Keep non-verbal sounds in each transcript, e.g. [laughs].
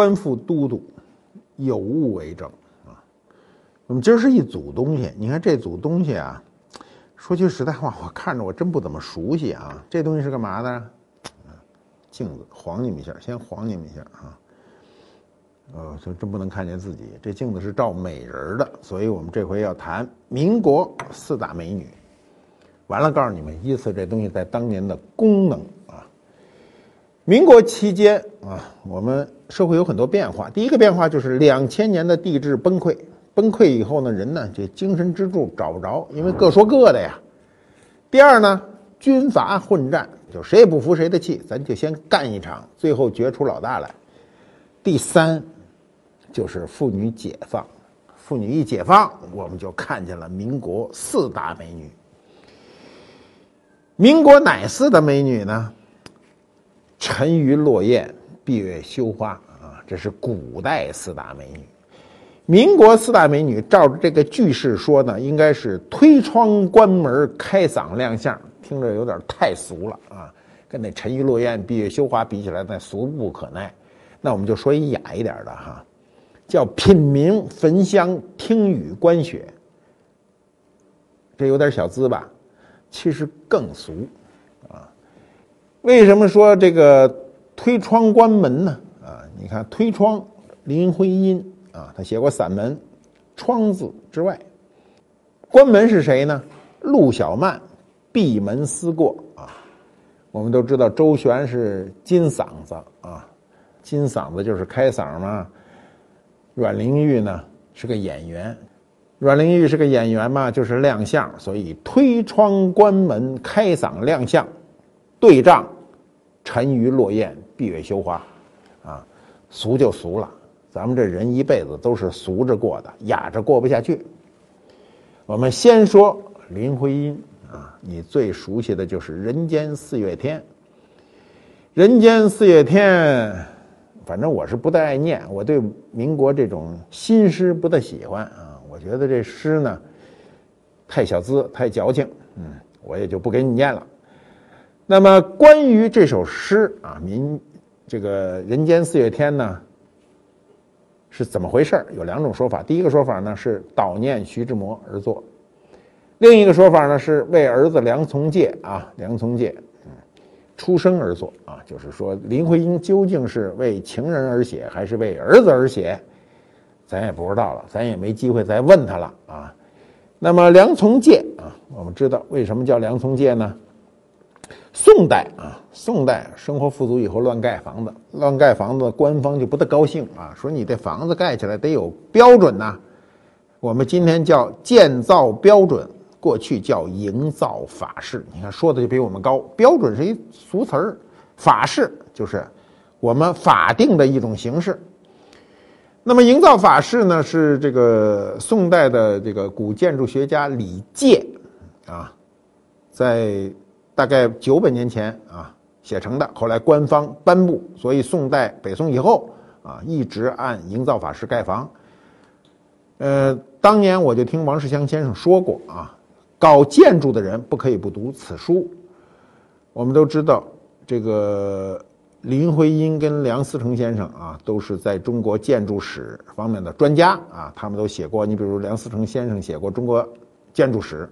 官复都督，有物为证啊。我们今儿是一组东西，你看这组东西啊，说句实在话，我看着我真不怎么熟悉啊。这东西是干嘛的？镜子，晃你们一下，先晃你们一下啊。呃，就真不能看见自己。这镜子是照美人的，所以我们这回要谈民国四大美女。完了，告诉你们，依次这东西在当年的功能。民国期间啊，我们社会有很多变化。第一个变化就是两千年的帝制崩溃，崩溃以后呢，人呢这精神支柱找不着，因为各说各的呀。第二呢，军阀混战，就谁也不服谁的气，咱就先干一场，最后决出老大来。第三。就是妇女解放，妇女一解放，我们就看见了民国四大美女。民国哪四大美女呢？沉鱼落雁，闭月羞花啊，这是古代四大美女。民国四大美女，照着这个句式说呢，应该是推窗关门、开嗓亮相，听着有点太俗了啊，跟那沉鱼落雁、闭月羞花比起来，那俗不可耐。那我们就说一雅一点的哈。叫品茗焚香听雨观雪，这有点小资吧？其实更俗！为什么说这个推窗关门呢？啊，你看推窗，林徽因啊，他写过散文《窗子之外》。关门是谁呢？陆小曼闭门思过啊。我们都知道周旋是金嗓子啊，金嗓子就是开嗓嘛。阮玲玉呢是个演员，阮玲玉是个演员嘛，就是亮相，所以推窗关门开嗓亮相，对仗沉鱼落雁闭月羞花，啊，俗就俗了，咱们这人一辈子都是俗着过的，雅着过不下去。我们先说林徽因啊，你最熟悉的就是《人间四月天》，《人间四月天》。反正我是不太爱念，我对民国这种新诗不太喜欢啊。我觉得这诗呢，太小资，太矫情，嗯，我也就不给你念了。那么关于这首诗啊，民这个人间四月天呢，是怎么回事有两种说法。第一个说法呢是悼念徐志摩而作，另一个说法呢是为儿子梁从诫啊，梁从诫。出生而作啊，就是说林徽因究竟是为情人而写，还是为儿子而写，咱也不知道了，咱也没机会再问他了啊。那么梁从诫啊，我们知道为什么叫梁从诫呢？宋代啊，宋代生活富足以后乱盖房子，乱盖房子，官方就不大高兴啊，说你这房子盖起来得有标准呐。我们今天叫建造标准。过去叫营造法式，你看说的就比我们高。标准是一俗词儿，法式就是我们法定的一种形式。那么营造法式呢，是这个宋代的这个古建筑学家李诫啊，在大概九百年前啊写成的，后来官方颁布，所以宋代北宋以后啊一直按营造法式盖房。呃，当年我就听王世襄先生说过啊。搞建筑的人不可以不读此书。我们都知道，这个林徽因跟梁思成先生啊，都是在中国建筑史方面的专家啊，他们都写过。你比如梁思成先生写过《中国建筑史》，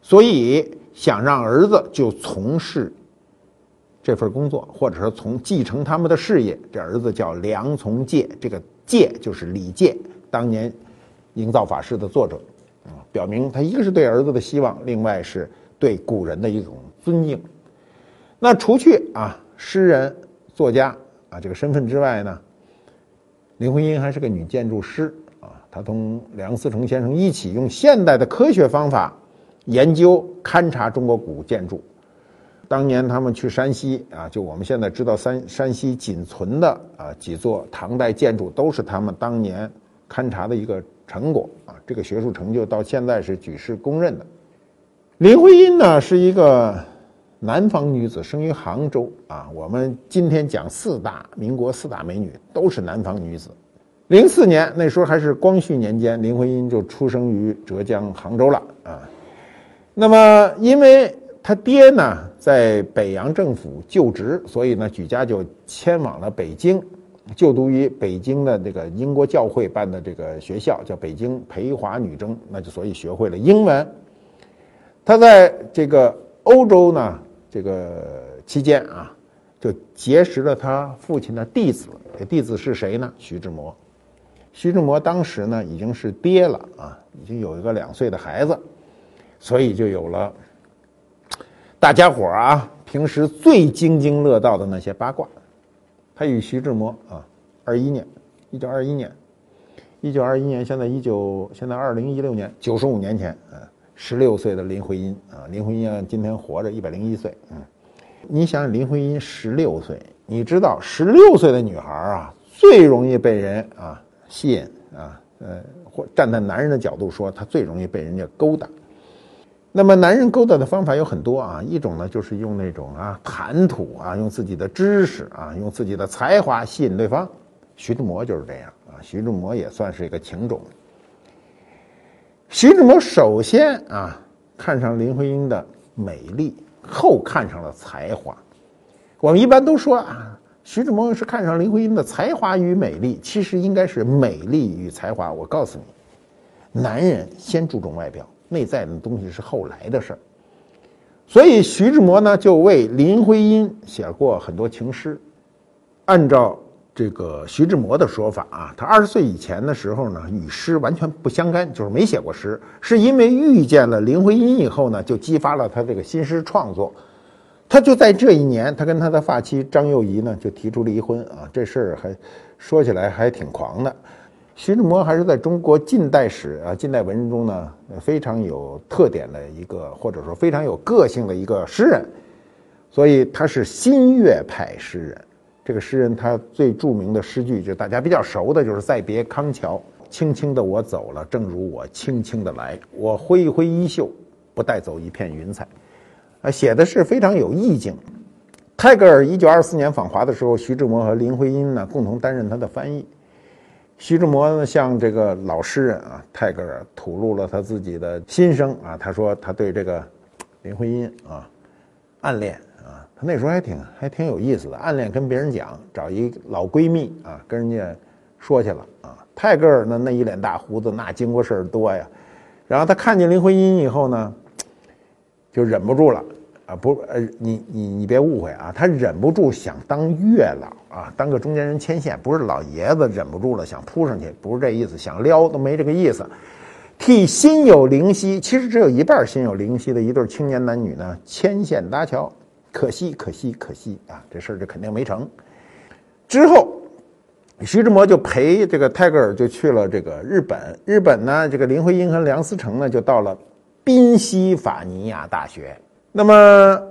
所以想让儿子就从事这份工作，或者说从继承他们的事业。这儿子叫梁从诫，这个诫就是李诫当年营造法式的作者。啊表明他一个是对儿子的希望，另外是对古人的一种尊敬。那除去啊诗人、作家啊这个身份之外呢，林徽因还是个女建筑师啊。她同梁思成先生一起用现代的科学方法研究勘察中国古建筑。当年他们去山西啊，就我们现在知道山山西仅存的啊几座唐代建筑，都是他们当年勘察的一个。成果啊，这个学术成就到现在是举世公认的。林徽因呢是一个南方女子，生于杭州啊。我们今天讲四大民国四大美女都是南方女子。零四年那时候还是光绪年间，林徽因就出生于浙江杭州了啊。那么因为他爹呢在北洋政府就职，所以呢举家就迁往了北京。就读于北京的这个英国教会办的这个学校，叫北京培华女中，那就所以学会了英文。他在这个欧洲呢，这个期间啊，就结识了他父亲的弟子。这弟子是谁呢？徐志摩。徐志摩当时呢已经是爹了啊，已经有一个两岁的孩子，所以就有了大家伙啊平时最津津乐道的那些八卦。他与徐志摩啊，二一年，一九二一年，一九二一年，现在一九，现在二零一六年，九十五年前，嗯，十六岁的林徽因啊，林徽因今天活着一百零一岁，嗯，你想想林徽因十六岁，你知道十六岁的女孩啊，最容易被人啊吸引啊，呃，或站在男人的角度说，她最容易被人家勾搭。那么男人勾搭的方法有很多啊，一种呢就是用那种啊谈吐啊，用自己的知识啊，用自己的才华吸引对方。徐志摩就是这样啊，徐志摩也算是一个情种。徐志摩首先啊看上林徽因的美丽，后看上了才华。我们一般都说啊，徐志摩是看上林徽因的才华与美丽，其实应该是美丽与才华。我告诉你，男人先注重外表。内在的东西是后来的事儿，所以徐志摩呢就为林徽因写过很多情诗。按照这个徐志摩的说法啊，他二十岁以前的时候呢，与诗完全不相干，就是没写过诗。是因为遇见了林徽因以后呢，就激发了他这个新诗创作。他就在这一年，他跟他的发妻张幼仪呢就提出离婚啊，这事儿还说起来还挺狂的。徐志摩还是在中国近代史啊、近代文人中呢非常有特点的一个，或者说非常有个性的一个诗人，所以他是新月派诗人。这个诗人他最著名的诗句，就大家比较熟的，就是“再别康桥，轻轻的我走了，正如我轻轻的来，我挥一挥衣袖，不带走一片云彩”，啊，写的是非常有意境。泰戈尔一九二四年访华的时候，徐志摩和林徽因呢共同担任他的翻译。徐志摩呢，向这个老诗人啊泰戈尔吐露了他自己的心声啊。他说他对这个林徽因啊暗恋啊，他那时候还挺还挺有意思的，暗恋跟别人讲，找一老闺蜜啊跟人家说去了啊。泰戈尔呢那一脸大胡子，那经过事儿多呀。然后他看见林徽因以后呢，就忍不住了。啊不呃你你你别误会啊，他忍不住想当月老啊，当个中间人牵线，不是老爷子忍不住了想扑上去，不是这意思，想撩都没这个意思。替心有灵犀，其实只有一半心有灵犀的一对青年男女呢，牵线搭桥，可惜可惜可惜啊，这事儿就肯定没成。之后，徐志摩就陪这个泰戈尔就去了这个日本，日本呢，这个林徽因和梁思成呢就到了宾夕法尼亚大学。那么，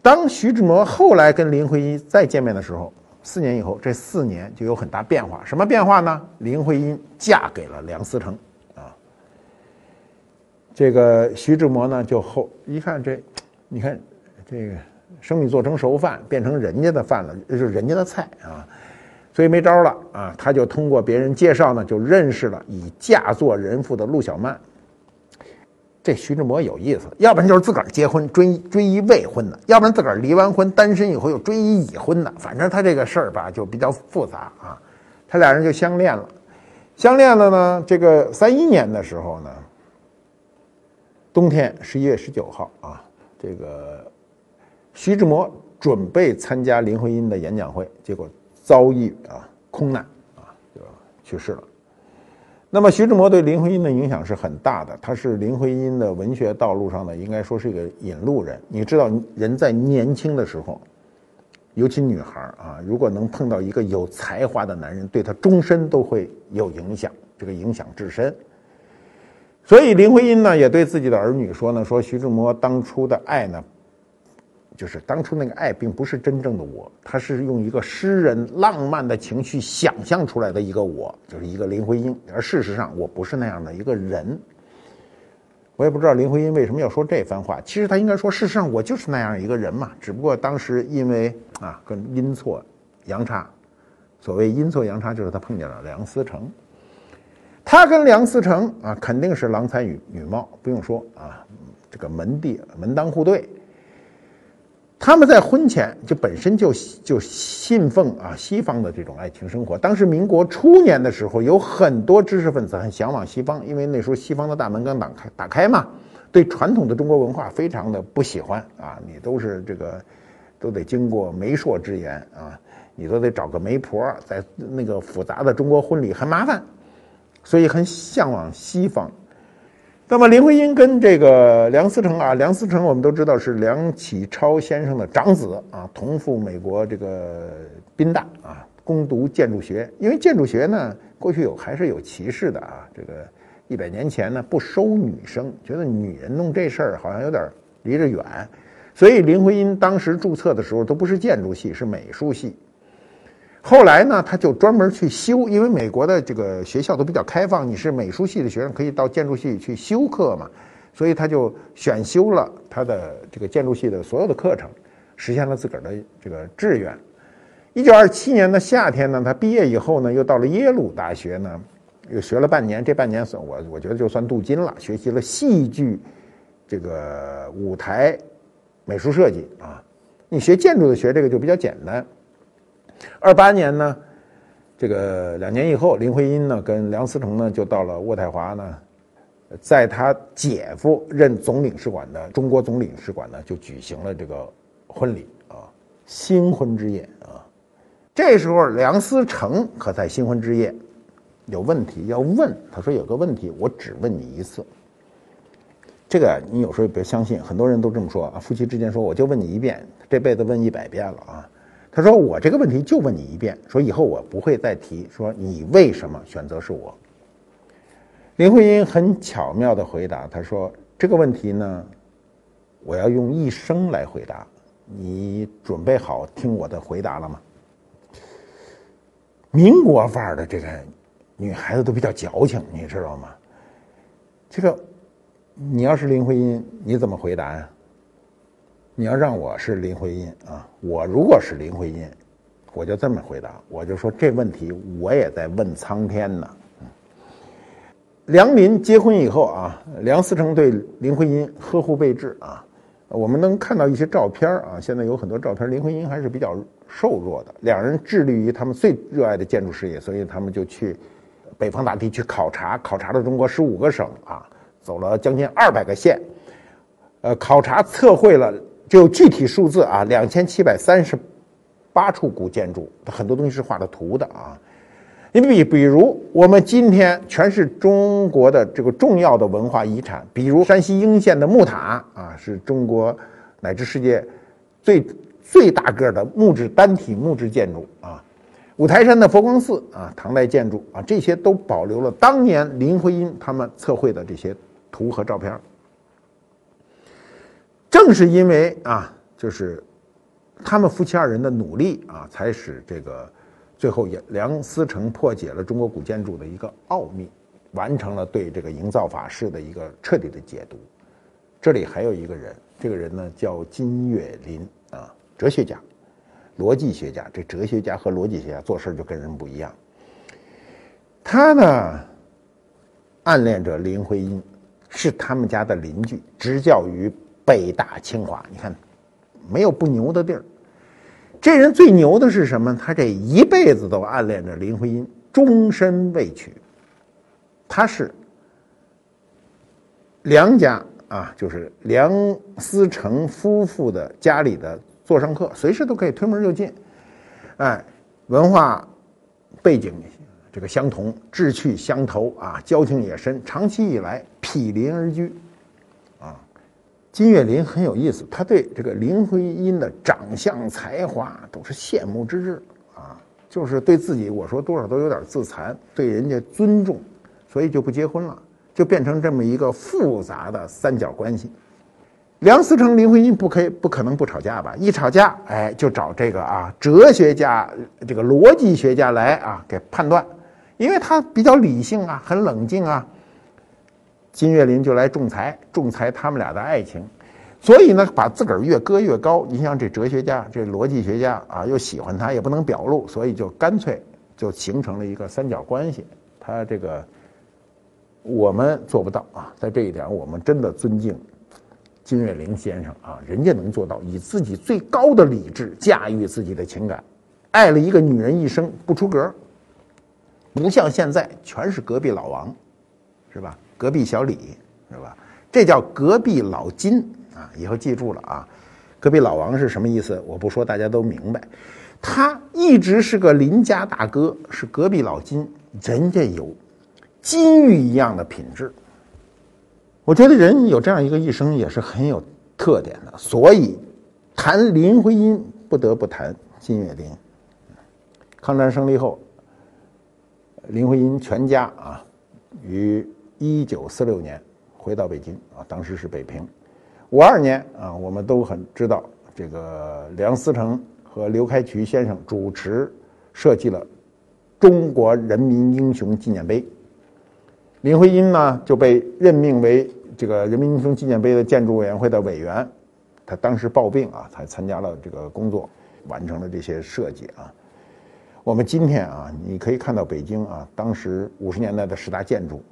当徐志摩后来跟林徽因再见面的时候，四年以后，这四年就有很大变化。什么变化呢？林徽因嫁给了梁思成，啊，这个徐志摩呢就后一看这，你看这个生米做成熟饭，变成人家的饭了，就是人家的菜啊，所以没招了啊，他就通过别人介绍呢，就认识了已嫁作人妇的陆小曼。这徐志摩有意思，要不然就是自个儿结婚追追一未婚的，要不然自个儿离完婚单身以后又追一已婚的，反正他这个事儿吧就比较复杂啊。他俩人就相恋了，相恋了呢。这个三一年的时候呢，冬天十一月十九号啊，这个徐志摩准备参加林徽因的演讲会，结果遭遇啊空难啊，就去世了。那么徐志摩对林徽因的影响是很大的，他是林徽因的文学道路上呢，应该说是一个引路人。你知道，人在年轻的时候，尤其女孩啊，如果能碰到一个有才华的男人，对她终身都会有影响，这个影响至深。所以林徽因呢，也对自己的儿女说呢，说徐志摩当初的爱呢。就是当初那个爱，并不是真正的我，他是用一个诗人浪漫的情绪想象出来的一个我，就是一个林徽因。而事实上，我不是那样的一个人。我也不知道林徽因为什么要说这番话。其实他应该说，事实上我就是那样一个人嘛。只不过当时因为啊，跟阴错阳差，所谓阴错阳差，就是他碰见了梁思成。他跟梁思成啊，肯定是郎才女女貌，不用说啊，这个门第门当户对。他们在婚前就本身就就信奉啊西方的这种爱情生活。当时民国初年的时候，有很多知识分子很向往西方，因为那时候西方的大门刚打开打开嘛，对传统的中国文化非常的不喜欢啊，你都是这个都得经过媒妁之言啊，你都得找个媒婆，在那个复杂的中国婚礼很麻烦，所以很向往西方。那么林徽因跟这个梁思成啊，梁思成我们都知道是梁启超先生的长子啊，同赴美国这个宾大啊，攻读建筑学。因为建筑学呢，过去有还是有歧视的啊，这个一百年前呢不收女生，觉得女人弄这事儿好像有点离着远，所以林徽因当时注册的时候都不是建筑系，是美术系。后来呢，他就专门去修，因为美国的这个学校都比较开放，你是美术系的学生可以到建筑系去修课嘛，所以他就选修了他的这个建筑系的所有的课程，实现了自个儿的这个志愿。一九二七年的夏天呢，他毕业以后呢，又到了耶鲁大学呢，又学了半年，这半年算我我觉得就算镀金了，学习了戏剧这个舞台美术设计啊。你学建筑的学这个就比较简单。二八年呢，这个两年以后，林徽因呢跟梁思成呢就到了渥太华呢，在他姐夫任总领事馆的中国总领事馆呢就举行了这个婚礼啊，新婚之夜啊。这时候梁思成可在新婚之夜有问题要问，他说有个问题，我只问你一次。这个你有时候别相信，很多人都这么说啊，夫妻之间说我就问你一遍，这辈子问一百遍了啊。他说：“我这个问题就问你一遍，说以后我不会再提。说你为什么选择是我？”林徽因很巧妙的回答：“他说这个问题呢，我要用一生来回答。你准备好听我的回答了吗？”民国范儿的这个女孩子都比较矫情，你知道吗？这个你要是林徽因，你怎么回答呀？你要让我是林徽因啊，我如果是林徽因，我就这么回答，我就说这问题我也在问苍天呢。梁林结婚以后啊，梁思成对林徽因呵护备至啊，我们能看到一些照片啊，现在有很多照片，林徽因还是比较瘦弱的。两人致力于他们最热爱的建筑事业，所以他们就去北方大地去考察，考察了中国十五个省啊，走了将近二百个县，呃，考察测绘了。就具体数字啊，两千七百三十八处古建筑，它很多东西是画的图的啊。你比比如我们今天全是中国的这个重要的文化遗产，比如山西应县的木塔啊，是中国乃至世界最最大个的木质单体木质建筑啊。五台山的佛光寺啊，唐代建筑啊，这些都保留了当年林徽因他们测绘的这些图和照片儿。正是因为啊，就是他们夫妻二人的努力啊，才使这个最后也梁思成破解了中国古建筑的一个奥秘，完成了对这个营造法式的一个彻底的解读。这里还有一个人，这个人呢叫金岳霖啊，哲学家、逻辑学家。这哲学家和逻辑学家做事就跟人不一样。他呢暗恋着林徽因，是他们家的邻居，执教于。北大清华，你看，没有不牛的地儿。这人最牛的是什么？他这一辈子都暗恋着林徽因，终身未娶。他是梁家啊，就是梁思成夫妇的家里的座上客，随时都可以推门就进。哎，文化背景这个相同，志趣相投啊，交情也深，长期以来毗邻而居。金岳霖很有意思，他对这个林徽因的长相才华都是羡慕之至啊，就是对自己我说多少都有点自残，对人家尊重，所以就不结婚了，就变成这么一个复杂的三角关系。梁思成、林徽因不可以不可能不吵架吧？一吵架，哎，就找这个啊哲学家、这个逻辑学家来啊给判断，因为他比较理性啊，很冷静啊。金岳霖就来仲裁，仲裁他们俩的爱情，所以呢，把自个儿越搁越高。你像这哲学家、这逻辑学家啊，又喜欢他，也不能表露，所以就干脆就形成了一个三角关系。他这个我们做不到啊，在这一点，我们真的尊敬金。金岳霖先生啊，人家能做到以自己最高的理智驾驭自己的情感，爱了一个女人一生不出格，不像现在全是隔壁老王，是吧？隔壁小李，是吧？这叫隔壁老金啊！以后记住了啊，隔壁老王是什么意思？我不说，大家都明白。他一直是个邻家大哥，是隔壁老金，人家有金玉一样的品质。我觉得人有这样一个一生也是很有特点的，所以谈林徽因不得不谈金岳霖。抗战胜利后，林徽因全家啊，与一九四六年回到北京啊，当时是北平。五二年啊，我们都很知道这个梁思成。和刘开渠先生主持设计了中国人民英雄纪念碑。林徽因呢就被任命为这个人民英雄纪念碑的建筑委员会的委员。他当时抱病啊，才参加了这个工作，完成了这些设计啊。我们今天啊，你可以看到北京啊，当时五十年代的十大建筑，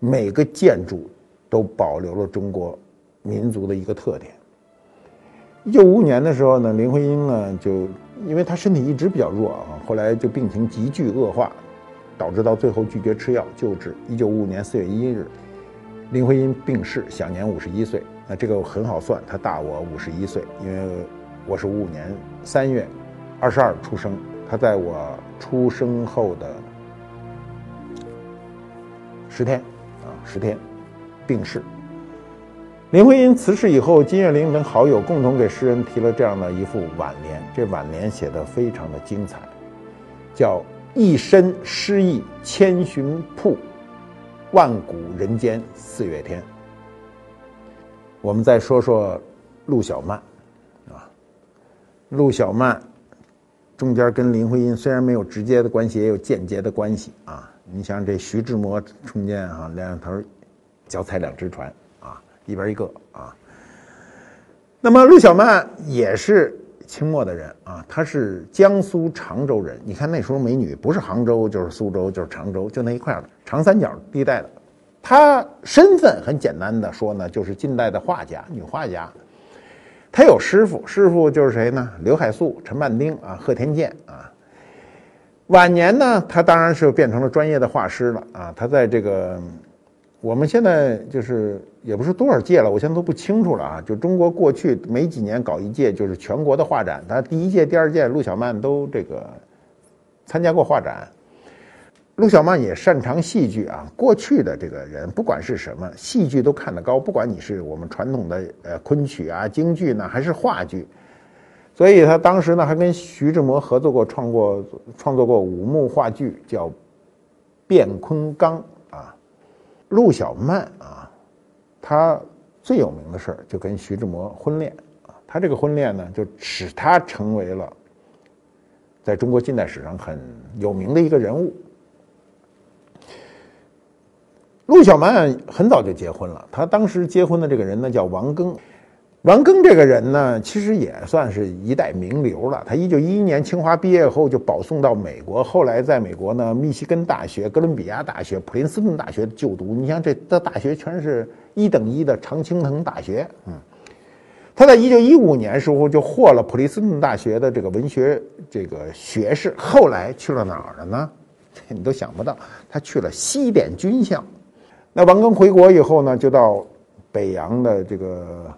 每个建筑都保留了中国民族的一个特点。一九五五年的时候呢，林徽因呢就因为她身体一直比较弱啊，后来就病情急剧恶化，导致到最后拒绝吃药救治。一九五五年四月一日，林徽因病逝，享年五十一岁。那这个很好算，她大我五十一岁，因为我是五五年三月二十二出生，她在我出生后的十天十天病逝。林徽因辞世以后，金岳霖等好友共同给诗人提了这样的一副挽联。这挽联写得非常的精彩，叫“一身诗意千寻瀑，万古人间四月天”。我们再说说陆小曼，啊，陆小曼中间跟林徽因虽然没有直接的关系，也有间接的关系啊。你像这徐志摩中间啊，两头脚踩两只船啊。一边一个啊，那么陆小曼也是清末的人啊，她是江苏常州人。你看那时候美女不是杭州就是苏州就是常州，就那一块儿长三角地带的。她身份很简单的说呢，就是近代的画家，女画家。她有师傅，师傅就是谁呢？刘海粟、陈半丁啊，贺天健。晚年呢，他当然是变成了专业的画师了啊。他在这个。我们现在就是也不是多少届了，我现在都不清楚了啊。就中国过去每几年搞一届，就是全国的画展。他第一届、第二届，陆小曼都这个参加过画展。陆小曼也擅长戏剧啊。过去的这个人，不管是什么戏剧都看得高，不管你是我们传统的呃昆曲啊、京剧呢，还是话剧。所以他当时呢还跟徐志摩合作过，创过创作过五幕话剧，叫《卞昆冈》。陆小曼啊，他最有名的事儿就跟徐志摩婚恋啊，他这个婚恋呢，就使他成为了在中国近代史上很有名的一个人物。陆小曼很早就结婚了，他当时结婚的这个人呢叫王庚。王庚这个人呢，其实也算是一代名流了。他一九一一年清华毕业后就保送到美国，后来在美国呢，密西根大学、哥伦比亚大学、普林斯顿大学就读。你像这的大学全是一等一的常青藤大学。嗯，他在一九一五年时候就获了普林斯顿大学的这个文学这个学士。后来去了哪儿了呢？[laughs] 你都想不到，他去了西点军校。那王庚回国以后呢，就到北洋的这个。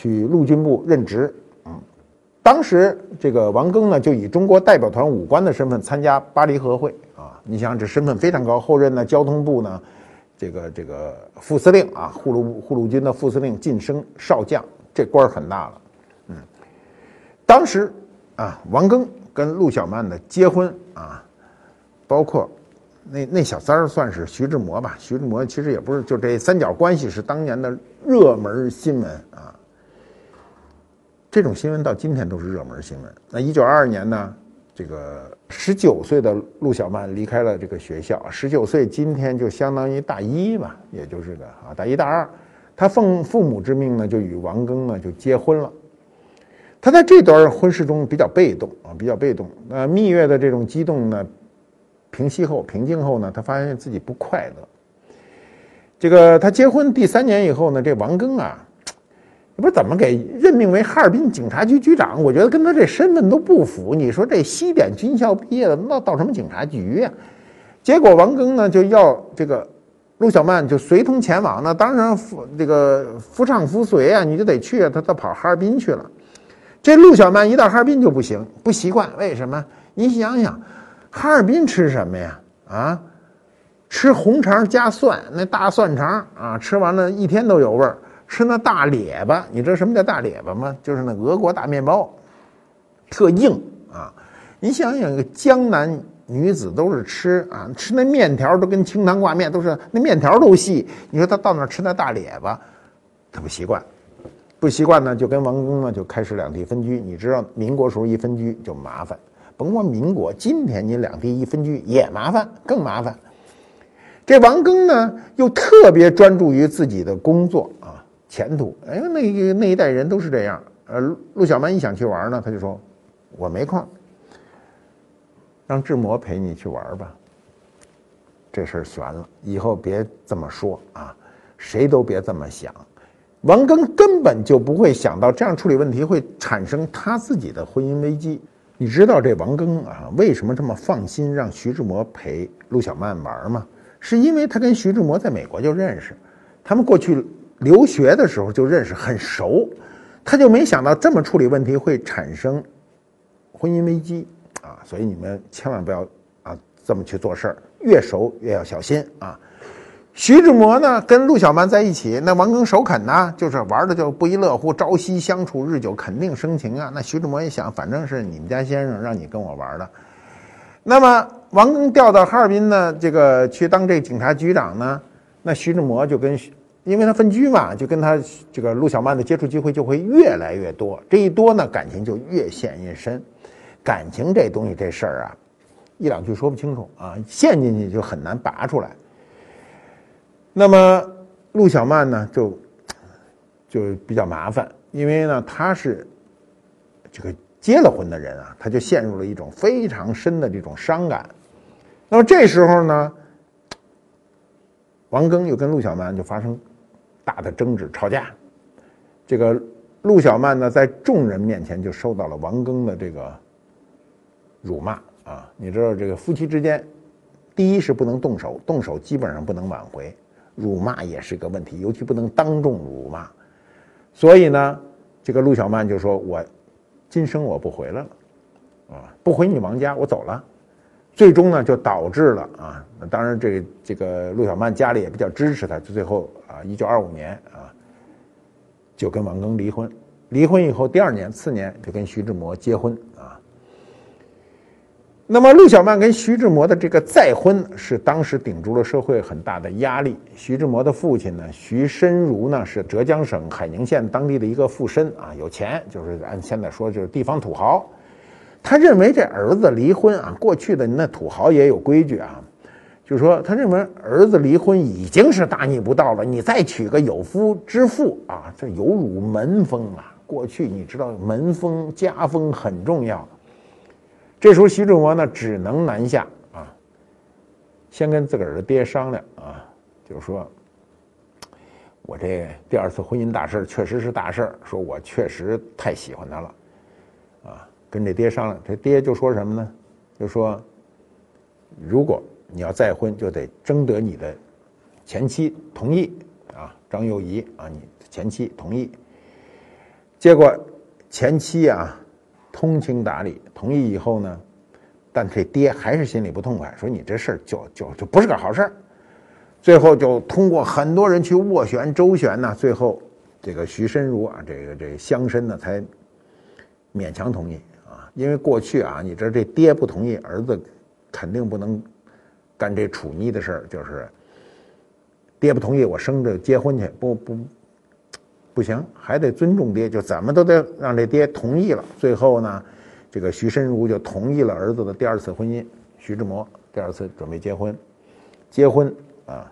去陆军部任职，嗯，当时这个王庚呢，就以中国代表团武官的身份参加巴黎和会啊。你想，这身份非常高。后任呢，交通部呢，这个这个副司令啊，护路护路军的副司令晋升少将，这官儿很大了。嗯，当时啊，王庚跟陆小曼的结婚啊，包括那那小三儿算是徐志摩吧。徐志摩其实也不是，就这三角关系是当年的热门新闻啊。这种新闻到今天都是热门新闻。那一九二二年呢，这个十九岁的陆小曼离开了这个学校。十九岁今天就相当于大一吧，也就是个啊大一大二。他奉父母之命呢，就与王庚呢就结婚了。他在这段婚事中比较被动啊，比较被动。那蜜月的这种激动呢，平息后平静后呢，他发现自己不快乐。这个他结婚第三年以后呢，这王庚啊。不是怎么给任命为哈尔滨警察局局长？我觉得跟他这身份都不符。你说这西点军校毕业的，那到什么警察局呀？结果王庚呢就要这个陆小曼就随同前往，那当然夫这个夫唱妇随啊，你就得去啊。他他跑哈尔滨去了。这陆小曼一到哈尔滨就不行，不习惯。为什么？你想想，哈尔滨吃什么呀？啊，吃红肠加蒜，那大蒜肠啊，吃完了一天都有味儿。吃那大列巴，你知道什么叫大列巴吗？就是那俄国大面包，特硬啊！你想想，一个江南女子都是吃啊，吃那面条都跟清汤挂面，都是那面条都细。你说他到那吃那大列巴，他不习惯，不习惯呢，就跟王庚呢就开始两地分居。你知道民国时候一分居就麻烦，甭说民国，今天你两地一分居也麻烦，更麻烦。这王庚呢又特别专注于自己的工作啊。前途，哎，那那一代人都是这样。呃，陆小曼一想去玩呢，他就说：“我没空，让志摩陪你去玩吧。”这事儿悬了，以后别这么说啊，谁都别这么想。王庚根本就不会想到这样处理问题会产生他自己的婚姻危机。你知道这王庚啊，为什么这么放心让徐志摩陪陆小曼玩吗？是因为他跟徐志摩在美国就认识，他们过去。留学的时候就认识很熟，他就没想到这么处理问题会产生婚姻危机啊！所以你们千万不要啊这么去做事儿，越熟越要小心啊！徐志摩呢跟陆小曼在一起，那王庚首肯呢，就是玩的就不亦乐乎，朝夕相处，日久肯定生情啊！那徐志摩一想，反正是你们家先生让你跟我玩的，那么王庚调到哈尔滨呢，这个去当这警察局长呢，那徐志摩就跟。因为他分居嘛，就跟他这个陆小曼的接触机会就会越来越多，这一多呢，感情就越陷越深。感情这东西这事儿啊，一两句说不清楚啊，陷进去就很难拔出来。那么陆小曼呢，就就比较麻烦，因为呢，他是这个结了婚的人啊，他就陷入了一种非常深的这种伤感。那么这时候呢，王庚又跟陆小曼就发生。大的争执吵架，这个陆小曼呢，在众人面前就受到了王庚的这个辱骂啊！你知道，这个夫妻之间，第一是不能动手，动手基本上不能挽回，辱骂也是个问题，尤其不能当众辱骂。所以呢，这个陆小曼就说：“我今生我不回来了，啊，不回你王家，我走了。”最终呢，就导致了啊，当然这这个陆小曼家里也比较支持他，就最后。啊，一九二五年啊，就跟王庚离婚。离婚以后，第二年次年就跟徐志摩结婚啊。那么陆小曼跟徐志摩的这个再婚，是当时顶住了社会很大的压力。徐志摩的父亲呢，徐申如呢，是浙江省海宁县当地的一个富绅啊，有钱，就是按现在说就是地方土豪。他认为这儿子离婚啊，过去的那土豪也有规矩啊。就是说，他认为儿子离婚已经是大逆不道了，你再娶个有夫之妇啊，这有辱门风啊！过去你知道门风家风很重要。这时候徐志摩呢，只能南下啊，先跟自个儿的爹商量啊，就是说，我这第二次婚姻大事确实是大事说我确实太喜欢他了，啊，跟这爹商量，这爹就说什么呢？就说，如果。你要再婚，就得征得你的前妻同意啊，张幼仪啊，你前妻同意。结果前妻啊，通情达理，同意以后呢，但这爹还是心里不痛快，说你这事儿就就就不是个好事儿。最后就通过很多人去斡旋周旋呢，最后这个徐申如啊，这个这乡绅呢才勉强同意，因为过去啊，你知道这爹不同意，儿子肯定不能。干这处逆的事儿，就是爹不同意我生着结婚去，不不不行，还得尊重爹，就怎么都得让这爹同意了。最后呢，这个徐申如就同意了儿子的第二次婚姻，徐志摩第二次准备结婚，结婚啊，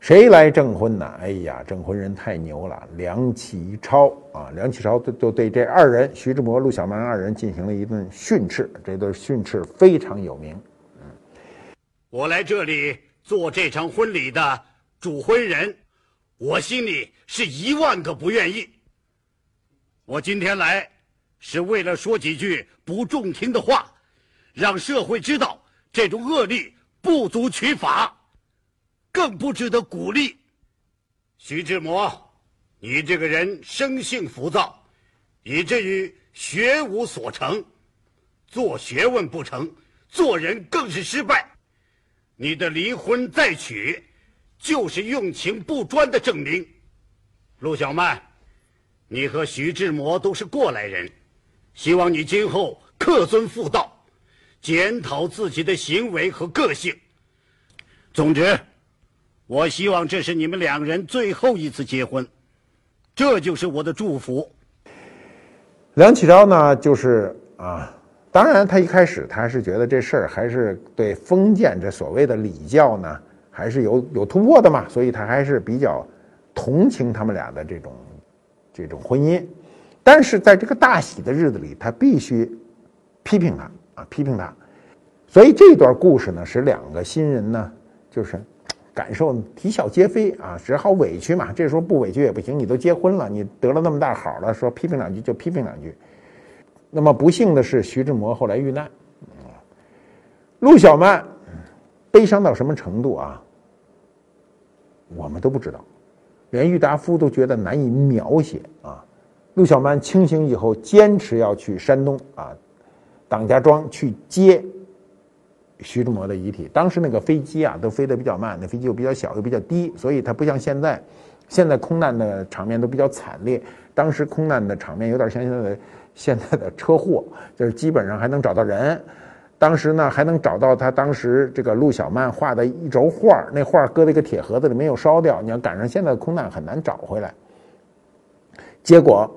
谁来证婚呢？哎呀，证婚人太牛了，梁启超啊，梁启超就就对这二人徐志摩、陆小曼二人进行了一顿训斥，这顿训斥非常有名。我来这里做这场婚礼的主婚人，我心里是一万个不愿意。我今天来，是为了说几句不中听的话，让社会知道这种恶例不足取法，更不值得鼓励。徐志摩，你这个人生性浮躁，以至于学无所成，做学问不成，做人更是失败。你的离婚再娶，就是用情不专的证明。陆小曼。你和徐志摩都是过来人，希望你今后恪遵妇道，检讨自己的行为和个性。总之，我希望这是你们两人最后一次结婚，这就是我的祝福。梁启超呢，就是啊，当然他一开始他是觉得这事儿还是对封建这所谓的礼教呢，还是有有突破的嘛，所以他还是比较同情他们俩的这种。这种婚姻，但是在这个大喜的日子里，他必须批评他啊，批评他。所以这段故事呢，使两个新人呢，就是感受啼笑皆非啊，只好委屈嘛。这时候不委屈也不行，你都结婚了，你得了那么大好了，说批评两句就批评两句。那么不幸的是，徐志摩后来遇难。陆小曼悲伤到什么程度啊？我们都不知道。连郁达夫都觉得难以描写啊！陆小曼清醒以后，坚持要去山东啊，党家庄去接徐志摩的遗体。当时那个飞机啊，都飞得比较慢，那飞机又比较小，又比较低，所以它不像现在，现在空难的场面都比较惨烈。当时空难的场面有点像现在的现在的车祸，就是基本上还能找到人。当时呢，还能找到他当时这个陆小曼画的一轴画那画搁在一个铁盒子里，没有烧掉。你要赶上现在的空难，很难找回来。结果，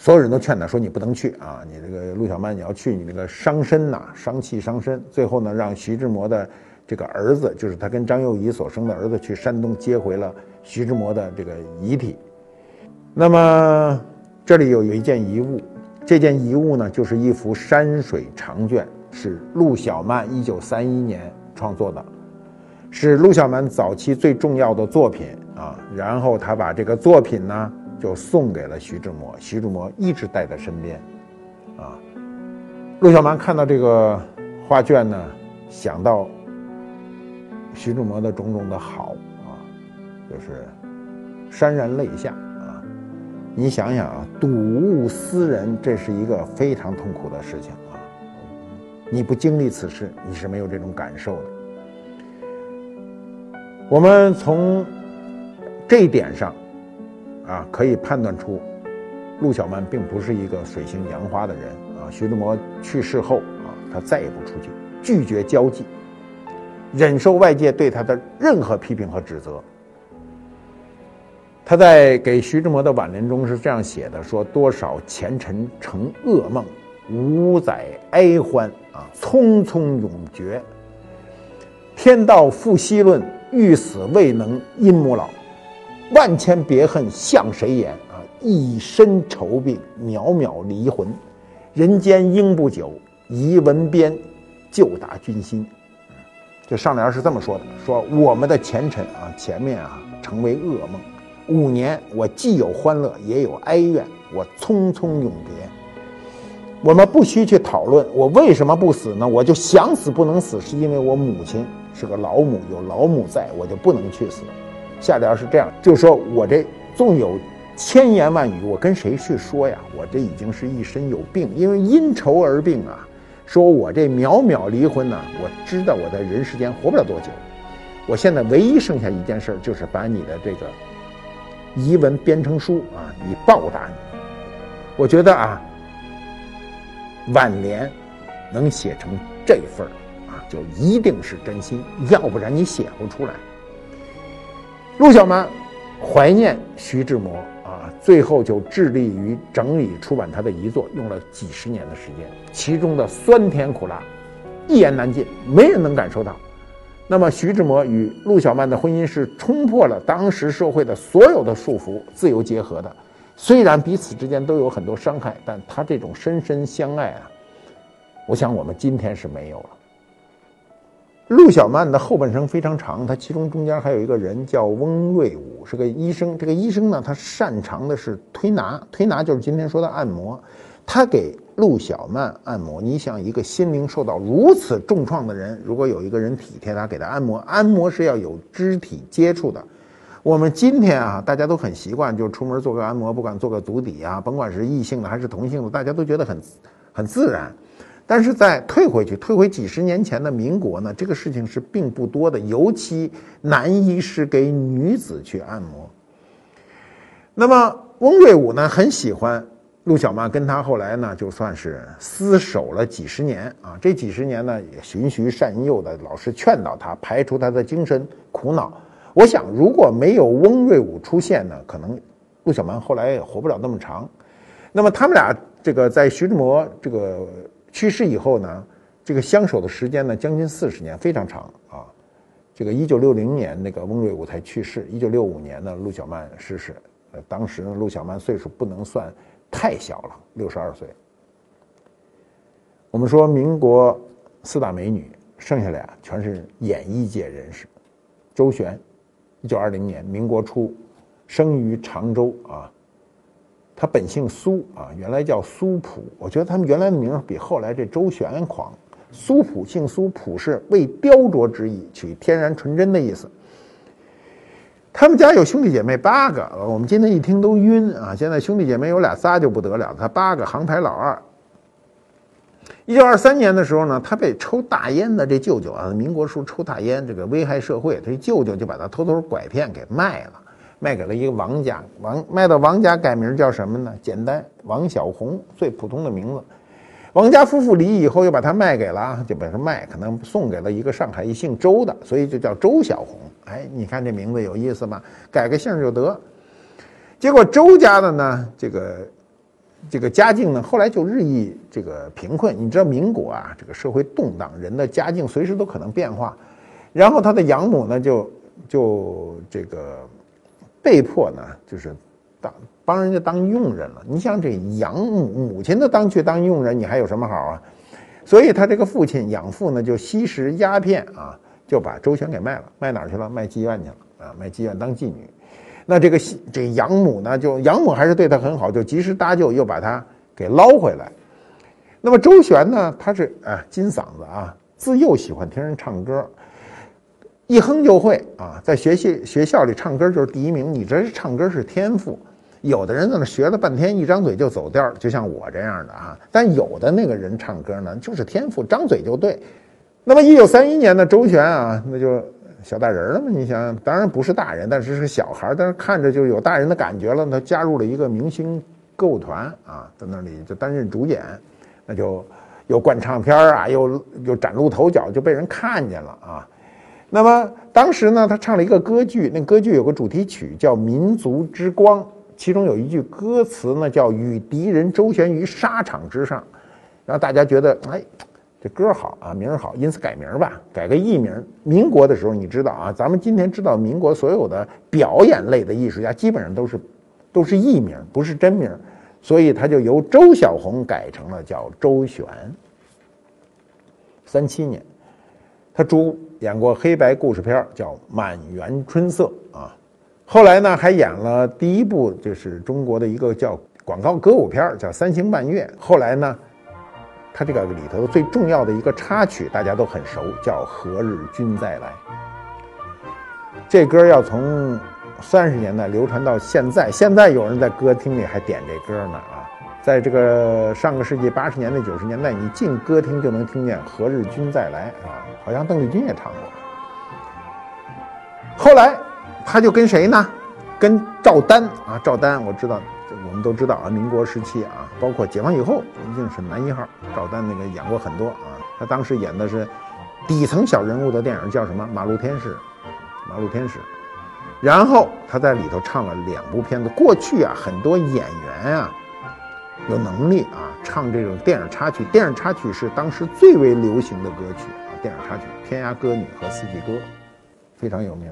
所有人都劝他说：“你不能去啊！你这个陆小曼，你要去，你那个伤身呐，伤气伤身。”最后呢，让徐志摩的这个儿子，就是他跟张幼仪所生的儿子，去山东接回了徐志摩的这个遗体。那么，这里有有一件遗物，这件遗物呢，就是一幅山水长卷。是陆小曼一九三一年创作的，是陆小曼早期最重要的作品啊。然后他把这个作品呢，就送给了徐志摩，徐志摩一直带在身边，啊。陆小曼看到这个画卷呢，想到徐志摩的种种的好啊，就是潸然泪下啊。你想想啊，睹物思人，这是一个非常痛苦的事情啊。你不经历此事，你是没有这种感受的。我们从这一点上，啊，可以判断出，陆小曼并不是一个水性杨花的人啊。徐志摩去世后啊，他再也不出去，拒绝交际，忍受外界对他的任何批评和指责。他在给徐志摩的挽联中是这样写的：“说多少前尘成噩梦。”五载哀欢啊，匆匆永绝。天道复奚论，欲死未能因母老。万千别恨向谁言啊？一身愁病，渺渺离魂。人间应不久，遗文边，就达君心。这上联是这么说的：说我们的前尘啊，前面啊成为噩梦。五年，我既有欢乐，也有哀怨，我匆匆永别。我们不需去讨论我为什么不死呢？我就想死不能死，是因为我母亲是个老母，有老母在，我就不能去死。下联是这样，就说我这纵有千言万语，我跟谁去说呀？我这已经是一身有病，因为因愁而病啊。说我这渺渺离婚呢，我知道我在人世间活不了多久。我现在唯一剩下一件事，就是把你的这个遗文编成书啊，以报答你。我觉得啊。晚年能写成这份儿啊，就一定是真心，要不然你写不出来。陆小曼怀念徐志摩啊，最后就致力于整理出版他的遗作，用了几十年的时间，其中的酸甜苦辣一言难尽，没人能感受到。那么，徐志摩与陆小曼的婚姻是冲破了当时社会的所有的束缚，自由结合的。虽然彼此之间都有很多伤害，但他这种深深相爱啊，我想我们今天是没有了。陆小曼的后半生非常长，她其中中间还有一个人叫翁瑞武，是个医生。这个医生呢，他擅长的是推拿，推拿就是今天说的按摩。他给陆小曼按摩。你想，一个心灵受到如此重创的人，如果有一个人体贴他，给他按摩，按摩是要有肢体接触的。我们今天啊，大家都很习惯，就出门做个按摩，不管做个足底啊，甭管是异性的还是同性的，大家都觉得很很自然。但是在退回去，退回几十年前的民国呢，这个事情是并不多的，尤其男医师给女子去按摩。那么翁瑞武呢，很喜欢陆小曼，跟他后来呢，就算是厮守了几十年啊。这几十年呢，也循循善诱的，老是劝导他，排除他的精神苦恼。我想，如果没有翁瑞武出现呢，可能陆小曼后来也活不了那么长。那么他们俩这个在徐志摩这个。去世以后呢，这个相守的时间呢，将近四十年，非常长啊。这个一九六零年，那个翁瑞武才去世；一九六五年呢，陆小曼逝世。呃，当时呢，陆小曼岁数不能算太小了，六十二岁。我们说民国四大美女，剩下俩全是演艺界人士。周璇，一九二零年，民国初，生于常州啊。他本姓苏啊，原来叫苏普。我觉得他们原来的名比后来这周旋狂。苏普姓苏，普是为雕琢之意，取天然纯真的意思。他们家有兄弟姐妹八个，我们今天一听都晕啊！现在兄弟姐妹有俩仨就不得了，他八个，行排老二。一九二三年的时候呢，他被抽大烟的这舅舅啊，民国时候抽大烟这个危害社会，他舅舅就把他偷偷拐骗给卖了。卖给了一个王家，王卖到王家改名叫什么呢？简单，王小红，最普通的名字。王家夫妇离异以后，又把它卖给了，就把他卖，可能送给了一个上海一姓周的，所以就叫周小红。哎，你看这名字有意思吧？改个姓就得。结果周家的呢，这个这个家境呢，后来就日益这个贫困。你知道民国啊，这个社会动荡，人的家境随时都可能变化。然后他的养母呢，就就这个。被迫呢，就是当帮人家当佣人了。你想这养母母亲都当去当佣人，你还有什么好啊？所以他这个父亲养父呢，就吸食鸦片啊，就把周旋给卖了。卖哪儿去了？卖妓院去了啊！卖妓院当妓女。那这个这养母呢，就养母还是对他很好，就及时搭救，又把他给捞回来。那么周旋呢，他是啊金嗓子啊，自幼喜欢听人唱歌。一哼就会啊，在学习学校里唱歌就是第一名。你这是唱歌是天赋，有的人在那学了半天，一张嘴就走调，就像我这样的啊。但有的那个人唱歌呢，就是天赋，张嘴就对。那么一九三一年的周璇啊，那就小大人了嘛。你想，当然不是大人，但是是小孩，但是看着就有大人的感觉了。他加入了一个明星歌舞团啊，在那里就担任主演，那就又灌唱片啊，又又崭露头角，就被人看见了啊。那么当时呢，他唱了一个歌剧，那歌剧有个主题曲叫《民族之光》，其中有一句歌词呢叫“与敌人周旋于沙场之上”，然后大家觉得，哎，这歌好啊，名儿好，因此改名吧，改个艺名。民国的时候，你知道啊，咱们今天知道民国所有的表演类的艺术家基本上都是 [laughs] 都是艺名，不是真名，所以他就由周小红改成了叫周璇。三七年。他主演过黑白故事片叫《满园春色》啊，后来呢还演了第一部，就是中国的一个叫广告歌舞片叫《三星半月》。后来呢，他这个里头最重要的一个插曲大家都很熟，叫《何日君再来》。这歌要从三十年代流传到现在，现在有人在歌厅里还点这歌呢啊。在这个上个世纪八十年代、九十年代，你进歌厅就能听见《何日君再来》啊，好像邓丽君也唱过。后来，他就跟谁呢？跟赵丹啊，赵丹我知道，我们都知道啊，民国时期啊，包括解放以后，一定是男一号。赵丹那个演过很多啊，他当时演的是底层小人物的电影，叫什么《马路天使》。马路天使。然后他在里头唱了两部片子。过去啊，很多演员啊。有能力啊，唱这种电影插曲。电影插曲是当时最为流行的歌曲啊，电影插曲《天涯歌女》和《四季歌》，非常有名。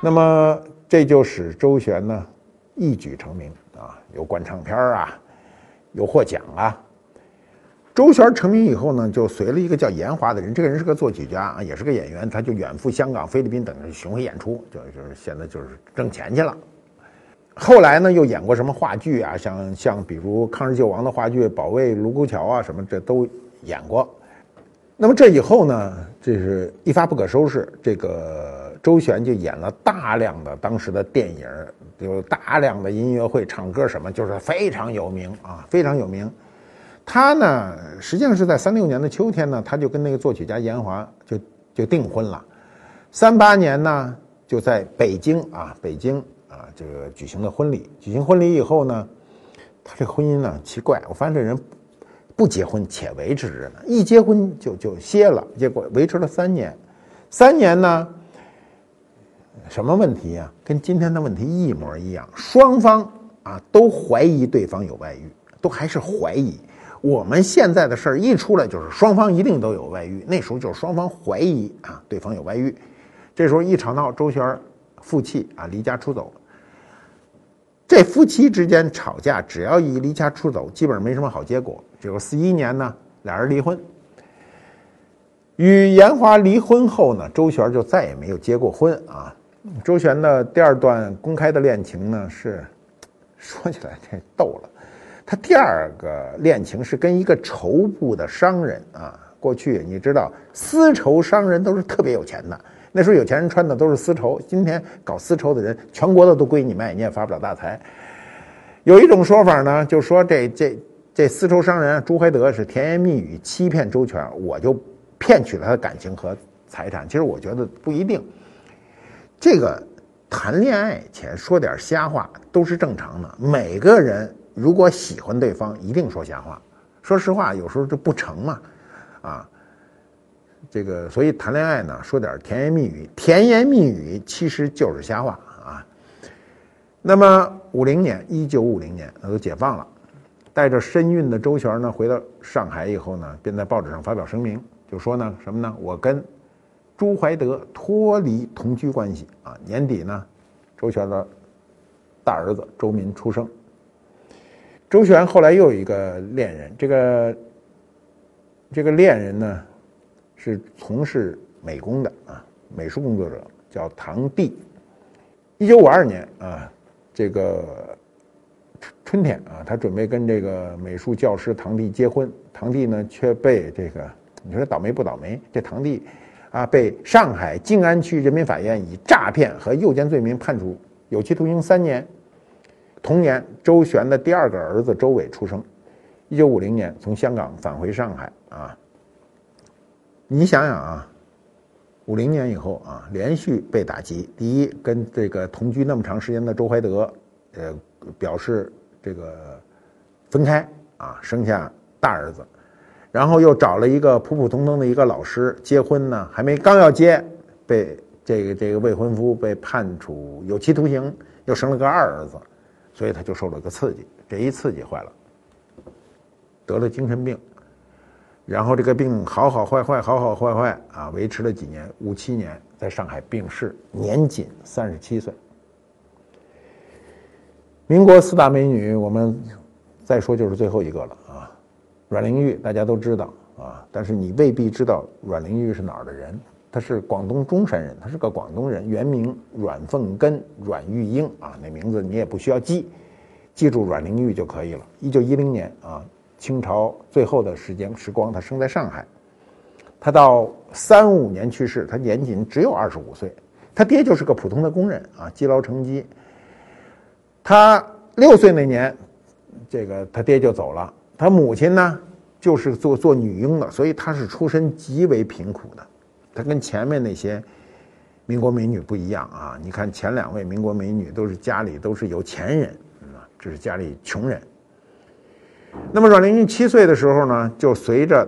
那么这就使周旋呢一举成名啊，有灌唱片啊，有获奖啊。周旋成名以后呢，就随了一个叫严华的人，这个人是个作曲家啊，也是个演员，他就远赴香港、菲律宾等地巡回演出，就就是现在就是挣钱去了。后来呢，又演过什么话剧啊，像像比如抗日救亡的话剧《保卫卢沟桥》啊，什么这都演过。那么这以后呢，这是一发不可收拾，这个周旋就演了大量的当时的电影，有大量的音乐会、唱歌什么，就是非常有名啊，非常有名。他呢，实际上是在三六年的秋天呢，他就跟那个作曲家严华就就订婚了。三八年呢，就在北京啊，北京啊，这个举行的婚礼。举行婚礼以后呢，他这婚姻呢奇怪，我发现这人不结婚且维持着呢，一结婚就就歇了，结果维持了三年。三年呢，什么问题呀？跟今天的问题一模一样，双方啊都怀疑对方有外遇，都还是怀疑。我们现在的事儿一出来，就是双方一定都有外遇。那时候就是双方怀疑啊，对方有外遇。这时候一吵闹，周旋负气啊，离家出走。这夫妻之间吵架，只要一离家出走，基本上没什么好结果。结果四一年呢，俩人离婚。与严华离婚后呢，周旋就再也没有结过婚啊。周旋的第二段公开的恋情呢，是 [tsk] 说起来太逗了。他第二个恋情是跟一个绸布的商人啊。过去你知道，丝绸商人都是特别有钱的。那时候有钱人穿的都是丝绸。今天搞丝绸的人，全国的都归你卖，你也发不了大财。有一种说法呢，就说这这这丝绸商人朱怀德是甜言蜜语欺骗周全，我就骗取了他的感情和财产。其实我觉得不一定。这个谈恋爱前说点瞎话都是正常的，每个人。如果喜欢对方，一定说瞎话。说实话，有时候就不成嘛，啊，这个所以谈恋爱呢，说点甜言蜜语，甜言蜜语其实就是瞎话啊。那么五零年，一九五零年，那都解放了，带着身孕的周旋呢，回到上海以后呢，便在报纸上发表声明，就说呢什么呢？我跟朱怀德脱离同居关系啊。年底呢，周旋的大儿子周民出生。周旋后来又有一个恋人，这个这个恋人呢是从事美工的啊，美术工作者，叫唐棣。一九五二年啊，这个春天啊，他准备跟这个美术教师唐棣结婚，唐棣呢却被这个你说倒霉不倒霉？这唐棣啊，被上海静安区人民法院以诈骗和诱奸罪名判处有期徒刑三年。同年，周旋的第二个儿子周伟出生。一九五零年，从香港返回上海啊。你想想啊，五零年以后啊，连续被打击。第一，跟这个同居那么长时间的周怀德，呃，表示这个分开啊，生下大儿子，然后又找了一个普普通通的一个老师结婚呢，还没刚要结，被这个这个未婚夫被判处有期徒刑，又生了个二儿子。所以他就受了个刺激，这一刺激坏了，得了精神病，然后这个病好好坏坏，好好坏坏啊，维持了几年，五七年在上海病逝，年仅三十七岁。民国四大美女，我们再说就是最后一个了啊，阮玲玉大家都知道啊，但是你未必知道阮玲玉是哪儿的人。他是广东中山人，他是个广东人，原名阮凤根、阮玉英啊，那名字你也不需要记，记住阮玲玉就可以了。一九一零年啊，清朝最后的时间时光，他生在上海，他到三五年去世，他年仅只有二十五岁，他爹就是个普通的工人啊，积劳成疾。他六岁那年，这个他爹就走了，他母亲呢就是做做女佣的，所以他是出身极为贫苦的。她跟前面那些民国美女不一样啊！你看前两位民国美女都是家里都是有钱人啊，这是家里穷人。那么阮玲玉七岁的时候呢，就随着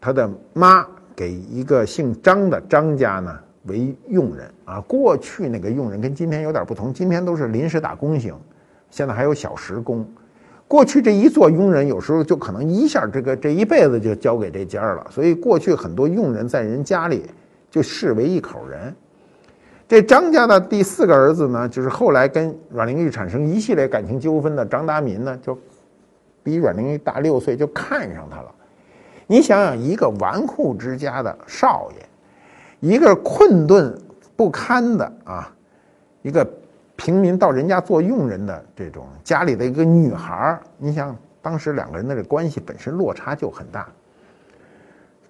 她的妈给一个姓张的张家呢为佣人啊。过去那个佣人跟今天有点不同，今天都是临时打工型，现在还有小时工。过去这一做佣人，有时候就可能一下这个这一辈子就交给这家了。所以过去很多佣人在人家里就视为一口人。这张家的第四个儿子呢，就是后来跟阮玲玉产生一系列感情纠纷的张达民呢，就比阮玲玉大六岁，就看上他了。你想想，一个纨绔之家的少爷，一个困顿不堪的啊，一个平民到人家做佣人的这种家里的一个女孩儿，你想当时两个人的这关系本身落差就很大。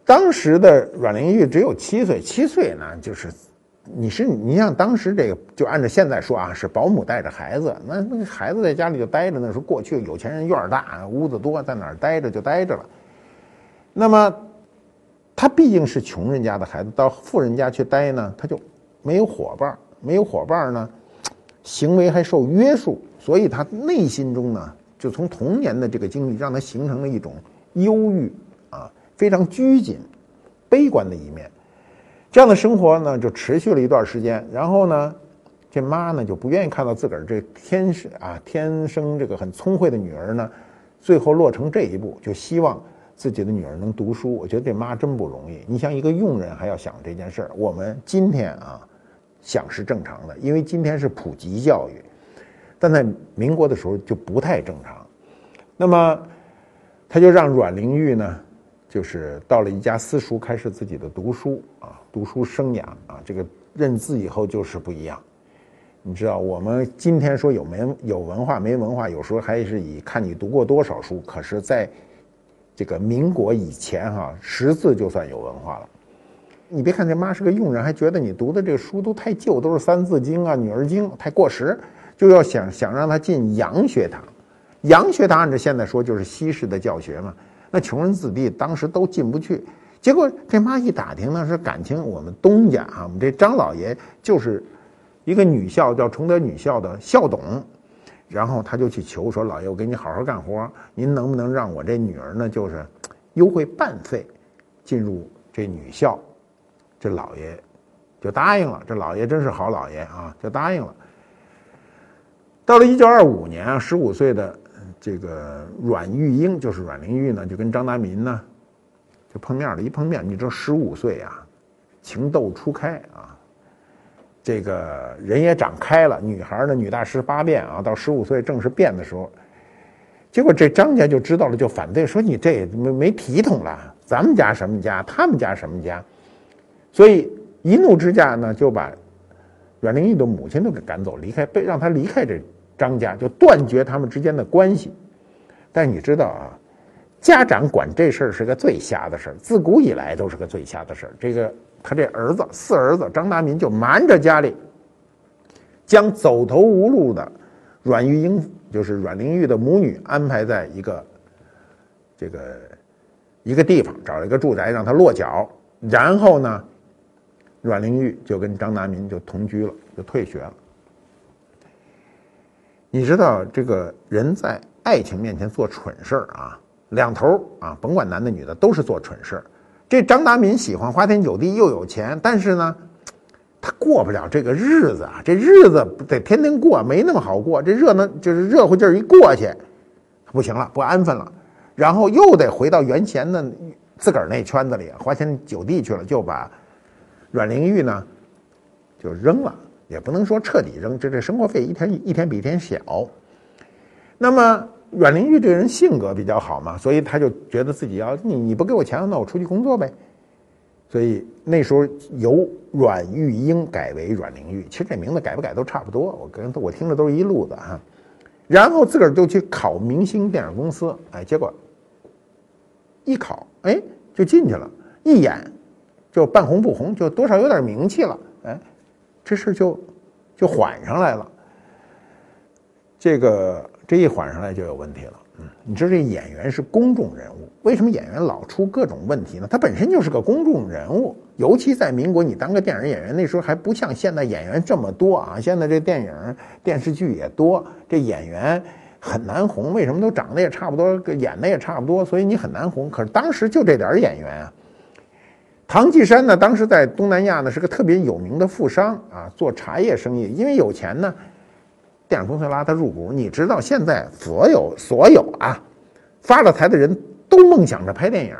当时的阮玲玉只有七岁，七岁呢就是你是你像当时这个就按照现在说啊，是保姆带着孩子，那那孩子在家里就待着，那时候过去有钱人院儿大，屋子多，在哪儿待着就待着了。那么，他毕竟是穷人家的孩子，到富人家去待呢，他就没有伙伴没有伙伴呢，行为还受约束，所以他内心中呢，就从童年的这个经历，让他形成了一种忧郁啊，非常拘谨、悲观的一面。这样的生活呢，就持续了一段时间。然后呢，这妈呢就不愿意看到自个儿这天生啊天生这个很聪慧的女儿呢，最后落成这一步，就希望。自己的女儿能读书，我觉得这妈真不容易。你像一个佣人还要想这件事儿，我们今天啊想是正常的，因为今天是普及教育，但在民国的时候就不太正常。那么他就让阮玲玉呢，就是到了一家私塾开始自己的读书啊，读书生涯啊，这个认字以后就是不一样。你知道，我们今天说有没有文化没文化，有时候还是以看你读过多少书，可是，在这个民国以前哈，识字就算有文化了。你别看这妈是个佣人，还觉得你读的这个书都太旧，都是《三字经》啊、《女儿经》，太过时，就要想想让他进洋学堂。洋学堂按照现在说就是西式的教学嘛。那穷人子弟当时都进不去。结果这妈一打听呢，是感情我们东家啊，我们这张老爷就是一个女校，叫崇德女校的校董。然后他就去求说：“老爷，我给你好好干活，您能不能让我这女儿呢，就是优惠半费，进入这女校？”这老爷就答应了。这老爷真是好老爷啊，就答应了。到了一九二五年啊，十五岁的这个阮玉英，就是阮玲玉呢，就跟张达民呢就碰面了。一碰面，你知道十五岁啊，情窦初开啊。这个人也长开了，女孩呢，女大十八变啊，到十五岁正是变的时候。结果这张家就知道了，就反对说：“你这没没体统了，咱们家什么家，他们家什么家？”所以一怒之下呢，就把阮玲玉的母亲都给赶走，离开，被让他离开这张家，就断绝他们之间的关系。但你知道啊，家长管这事儿是个最瞎的事儿，自古以来都是个最瞎的事儿。这个。他这儿子四儿子张达民就瞒着家里，将走投无路的阮玉英，就是阮玲玉的母女，安排在一个这个一个地方，找一个住宅让他落脚。然后呢，阮玲玉就跟张达民就同居了，就退学了。你知道，这个人在爱情面前做蠢事儿啊，两头啊，甭管男的女的，都是做蠢事儿。这张达民喜欢花天酒地，又有钱，但是呢，他过不了这个日子啊。这日子得天天过，没那么好过。这热闹就是热乎劲儿一过去，不行了，不安分了，然后又得回到原先的自个儿那圈子里，花天酒地去了，就把阮玲玉呢就扔了，也不能说彻底扔，这这生活费一天一天比一天小。那么。阮玲玉这个人性格比较好嘛，所以他就觉得自己要你你不给我钱，那我出去工作呗。所以那时候由阮玉英改为阮玲玉，其实这名字改不改都差不多。我跟我听着都是一路子哈。然后自个儿就去考明星电影公司，哎，结果一考哎就进去了，一演就半红不红，就多少有点名气了，哎，这事就就缓上来了。这个。这一缓上来就有问题了，嗯，你知道这演员是公众人物，为什么演员老出各种问题呢？他本身就是个公众人物，尤其在民国，你当个电影演员，那时候还不像现在演员这么多啊。现在这电影、电视剧也多，这演员很难红，为什么都长得也差不多，演的也差不多，所以你很难红。可是当时就这点演员啊，唐季山呢，当时在东南亚呢是个特别有名的富商啊，做茶叶生意，因为有钱呢。电影公司拉他入股，你知道现在所有所有啊，发了财的人都梦想着拍电影，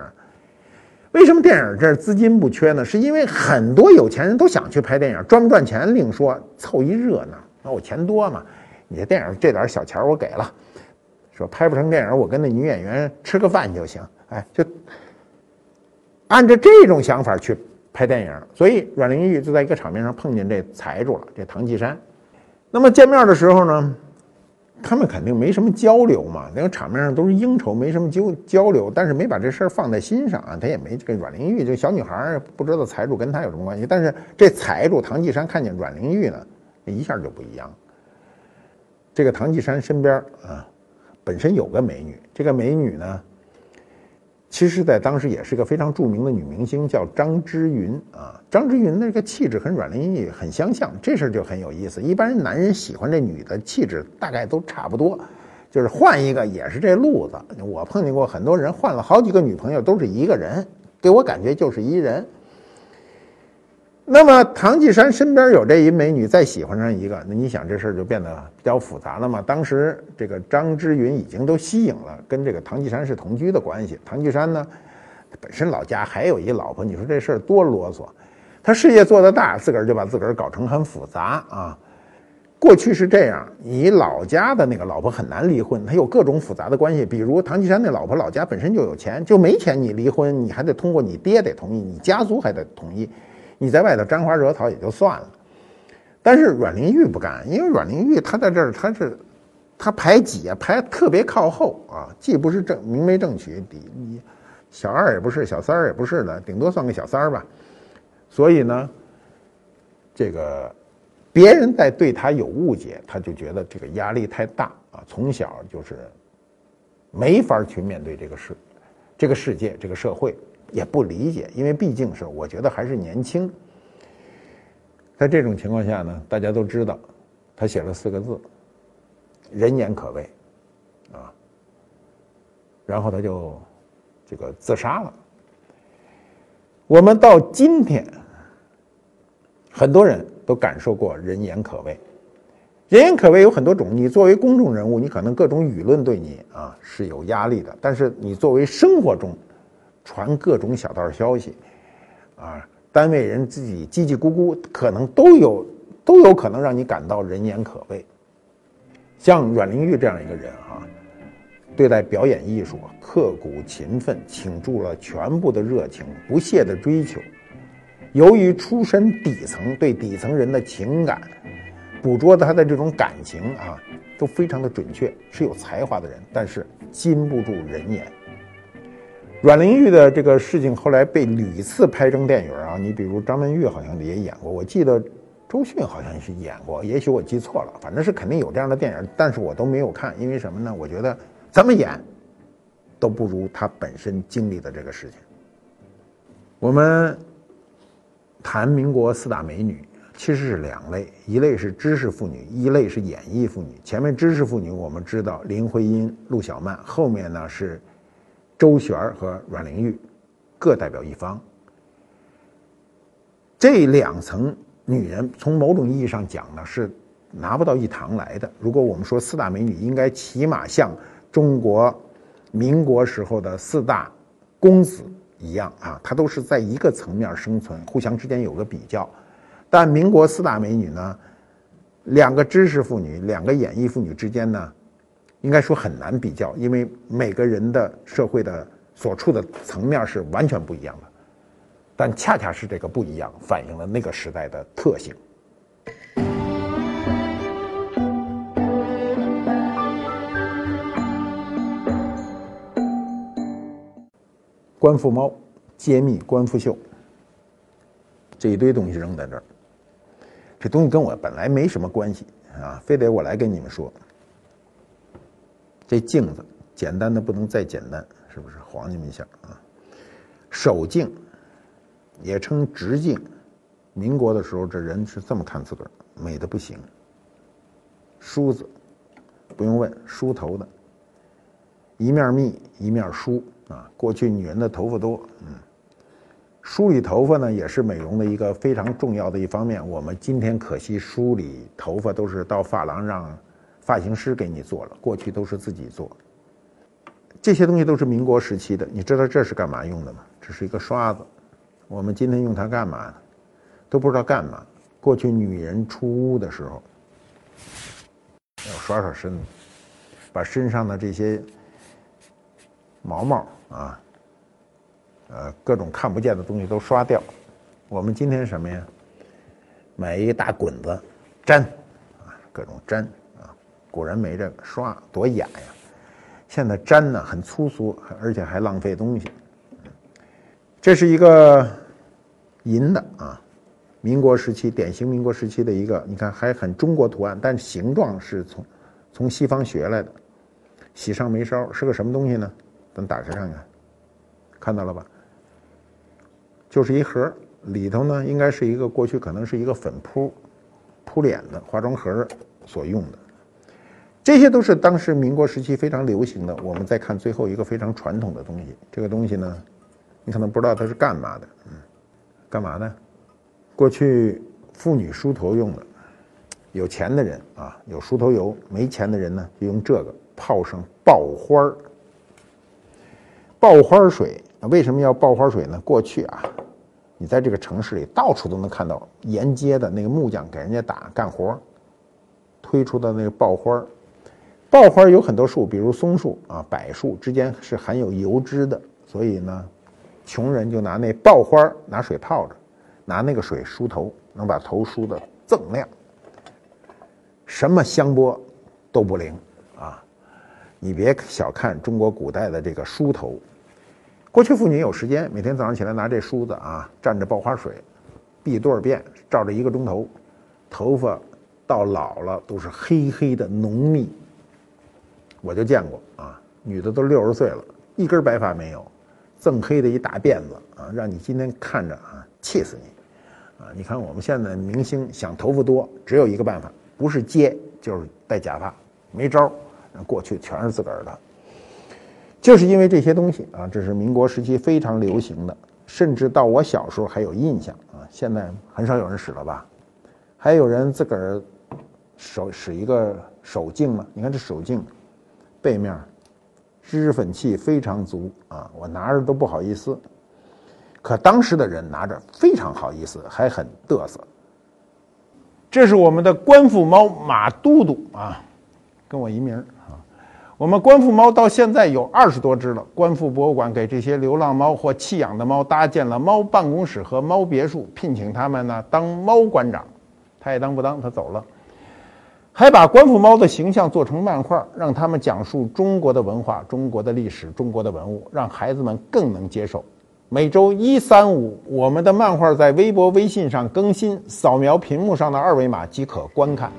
为什么电影这资金不缺呢？是因为很多有钱人都想去拍电影，赚不赚钱另说，凑一热闹。那我钱多嘛，你这电影这点小钱我给了，说拍不成电影，我跟那女演员吃个饭就行。哎，就按照这种想法去拍电影，所以阮玲玉就在一个场面上碰见这财主了，这唐季山。那么见面的时候呢？他们肯定没什么交流嘛，那个场面上都是应酬，没什么交交流，但是没把这事儿放在心上啊。他也没这个阮玲玉这小女孩不知道财主跟他有什么关系，但是这财主唐季山看见阮玲玉呢，一下就不一样。这个唐季山身边啊，本身有个美女，这个美女呢。其实，在当时也是个非常著名的女明星，叫张之云啊。张之云那个气质和阮玲玉很相像，这事儿就很有意思。一般男人喜欢这女的气质，大概都差不多，就是换一个也是这路子。我碰见过很多人换了好几个女朋友，都是一个人，给我感觉就是一人。那么唐季山身边有这一美女，再喜欢上一个，那你想这事儿就变得比较复杂了嘛？当时这个张之云已经都吸引了，跟这个唐季山是同居的关系。唐季山呢，本身老家还有一老婆，你说这事儿多啰嗦。他事业做得大，自个儿就把自个儿搞成很复杂啊。过去是这样，你老家的那个老婆很难离婚，他有各种复杂的关系。比如唐季山那老婆老家本身就有钱，就没钱你离婚，你还得通过你爹得同意，你家族还得同意。你在外头沾花惹草也就算了，但是阮玲玉不干，因为阮玲玉她在这儿，她是她排挤啊，排特别靠后啊，既不是正明媒正娶，你小二也不是，小三儿也不是的，顶多算个小三儿吧。所以呢，这个别人在对她有误解，她就觉得这个压力太大啊，从小就是没法去面对这个世这个世界，这个社会。也不理解，因为毕竟是我觉得还是年轻。在这种情况下呢，大家都知道，他写了四个字：“人言可畏”，啊，然后他就这个自杀了。我们到今天，很多人都感受过“人言可畏”。人言可畏有很多种，你作为公众人物，你可能各种舆论对你啊是有压力的，但是你作为生活中。传各种小道消息，啊，单位人自己叽叽咕咕，可能都有都有可能让你感到人言可畏。像阮玲玉这样一个人啊，对待表演艺术刻苦勤奋，倾注了全部的热情，不懈的追求。由于出身底层，对底层人的情感捕捉他的这种感情啊，都非常的准确，是有才华的人，但是禁不住人言。阮玲玉的这个事情后来被屡次拍成电影啊，你比如张曼玉好像也演过，我记得周迅好像是演过，也许我记错了，反正是肯定有这样的电影，但是我都没有看，因为什么呢？我觉得怎么演都不如她本身经历的这个事情。我们谈民国四大美女，其实是两类，一类是知识妇女，一类是演艺妇女。前面知识妇女我们知道林徽因、陆小曼，后面呢是。周璇和阮玲玉各代表一方，这两层女人从某种意义上讲呢是拿不到一堂来的。如果我们说四大美女，应该起码像中国民国时候的四大公子一样啊，她都是在一个层面生存，互相之间有个比较。但民国四大美女呢，两个知识妇女，两个演艺妇女之间呢？应该说很难比较，因为每个人的社会的所处的层面是完全不一样的，但恰恰是这个不一样，反映了那个时代的特性。官复猫揭秘官复秀，这一堆东西扔在这儿，这东西跟我本来没什么关系啊，非得我来跟你们说。这镜子简单的不能再简单，是不是？晃你们一下啊！手镜也称直镜，民国的时候这人是这么看自个儿，美的不行。梳子不用问，梳头的，一面密一面梳啊。过去女人的头发多，嗯，梳理头发呢也是美容的一个非常重要的一方面。我们今天可惜梳理头发都是到发廊让。发型师给你做了，过去都是自己做。这些东西都是民国时期的。你知道这是干嘛用的吗？这是一个刷子。我们今天用它干嘛呢？都不知道干嘛。过去女人出屋的时候要刷刷身子，把身上的这些毛毛啊，呃，各种看不见的东西都刷掉。我们今天什么呀？买一大滚子粘啊，各种粘。古人没这个刷，多雅呀。现在粘呢很粗俗，而且还浪费东西。这是一个银的啊，民国时期典型民国时期的一个，你看还很中国图案，但形状是从从西方学来的。喜上眉梢是个什么东西呢？咱打开看看，看到了吧？就是一盒，里头呢应该是一个过去可能是一个粉扑扑脸的化妆盒所用的。这些都是当时民国时期非常流行的。我们再看最后一个非常传统的东西，这个东西呢？你可能不知道它是干嘛的，嗯，干嘛呢？过去妇女梳头用的，有钱的人啊有梳头油，没钱的人呢就用这个泡上爆花儿。爆花儿水为什么要爆花儿水呢？过去啊，你在这个城市里到处都能看到沿街的那个木匠给人家打干活，推出的那个爆花儿。爆花有很多树，比如松树啊、柏树之间是含有油脂的，所以呢。穷人就拿那爆花拿水泡着，拿那个水梳头，能把头梳得锃亮。什么香波都不灵啊！你别小看中国古代的这个梳头。过去妇女有时间，每天早上起来拿这梳子啊，蘸着爆花水，避多少遍，照着一个钟头，头发到老了都是黑黑的浓密。我就见过啊，女的都六十岁了，一根白发没有。锃黑的一大辫子啊，让你今天看着啊气死你，啊！你看我们现在明星想头发多，只有一个办法，不是接就是戴假发，没招儿。过去全是自个儿的，就是因为这些东西啊，这是民国时期非常流行的，甚至到我小时候还有印象啊。现在很少有人使了吧？还有人自个儿手使一个手镜嘛？你看这手镜背面。脂粉气非常足啊，我拿着都不好意思。可当时的人拿着非常好意思，还很嘚瑟。这是我们的官府猫马都督啊，跟我一名啊。我们官府猫到现在有二十多只了。官府博物馆给这些流浪猫或弃养的猫搭建了猫办公室和猫别墅，聘请他们呢当猫馆长，他也当不当，他走了。还把官府猫的形象做成漫画，让他们讲述中国的文化、中国的历史、中国的文物，让孩子们更能接受。每周一、三、五，我们的漫画在微博、微信上更新，扫描屏幕上的二维码即可观看。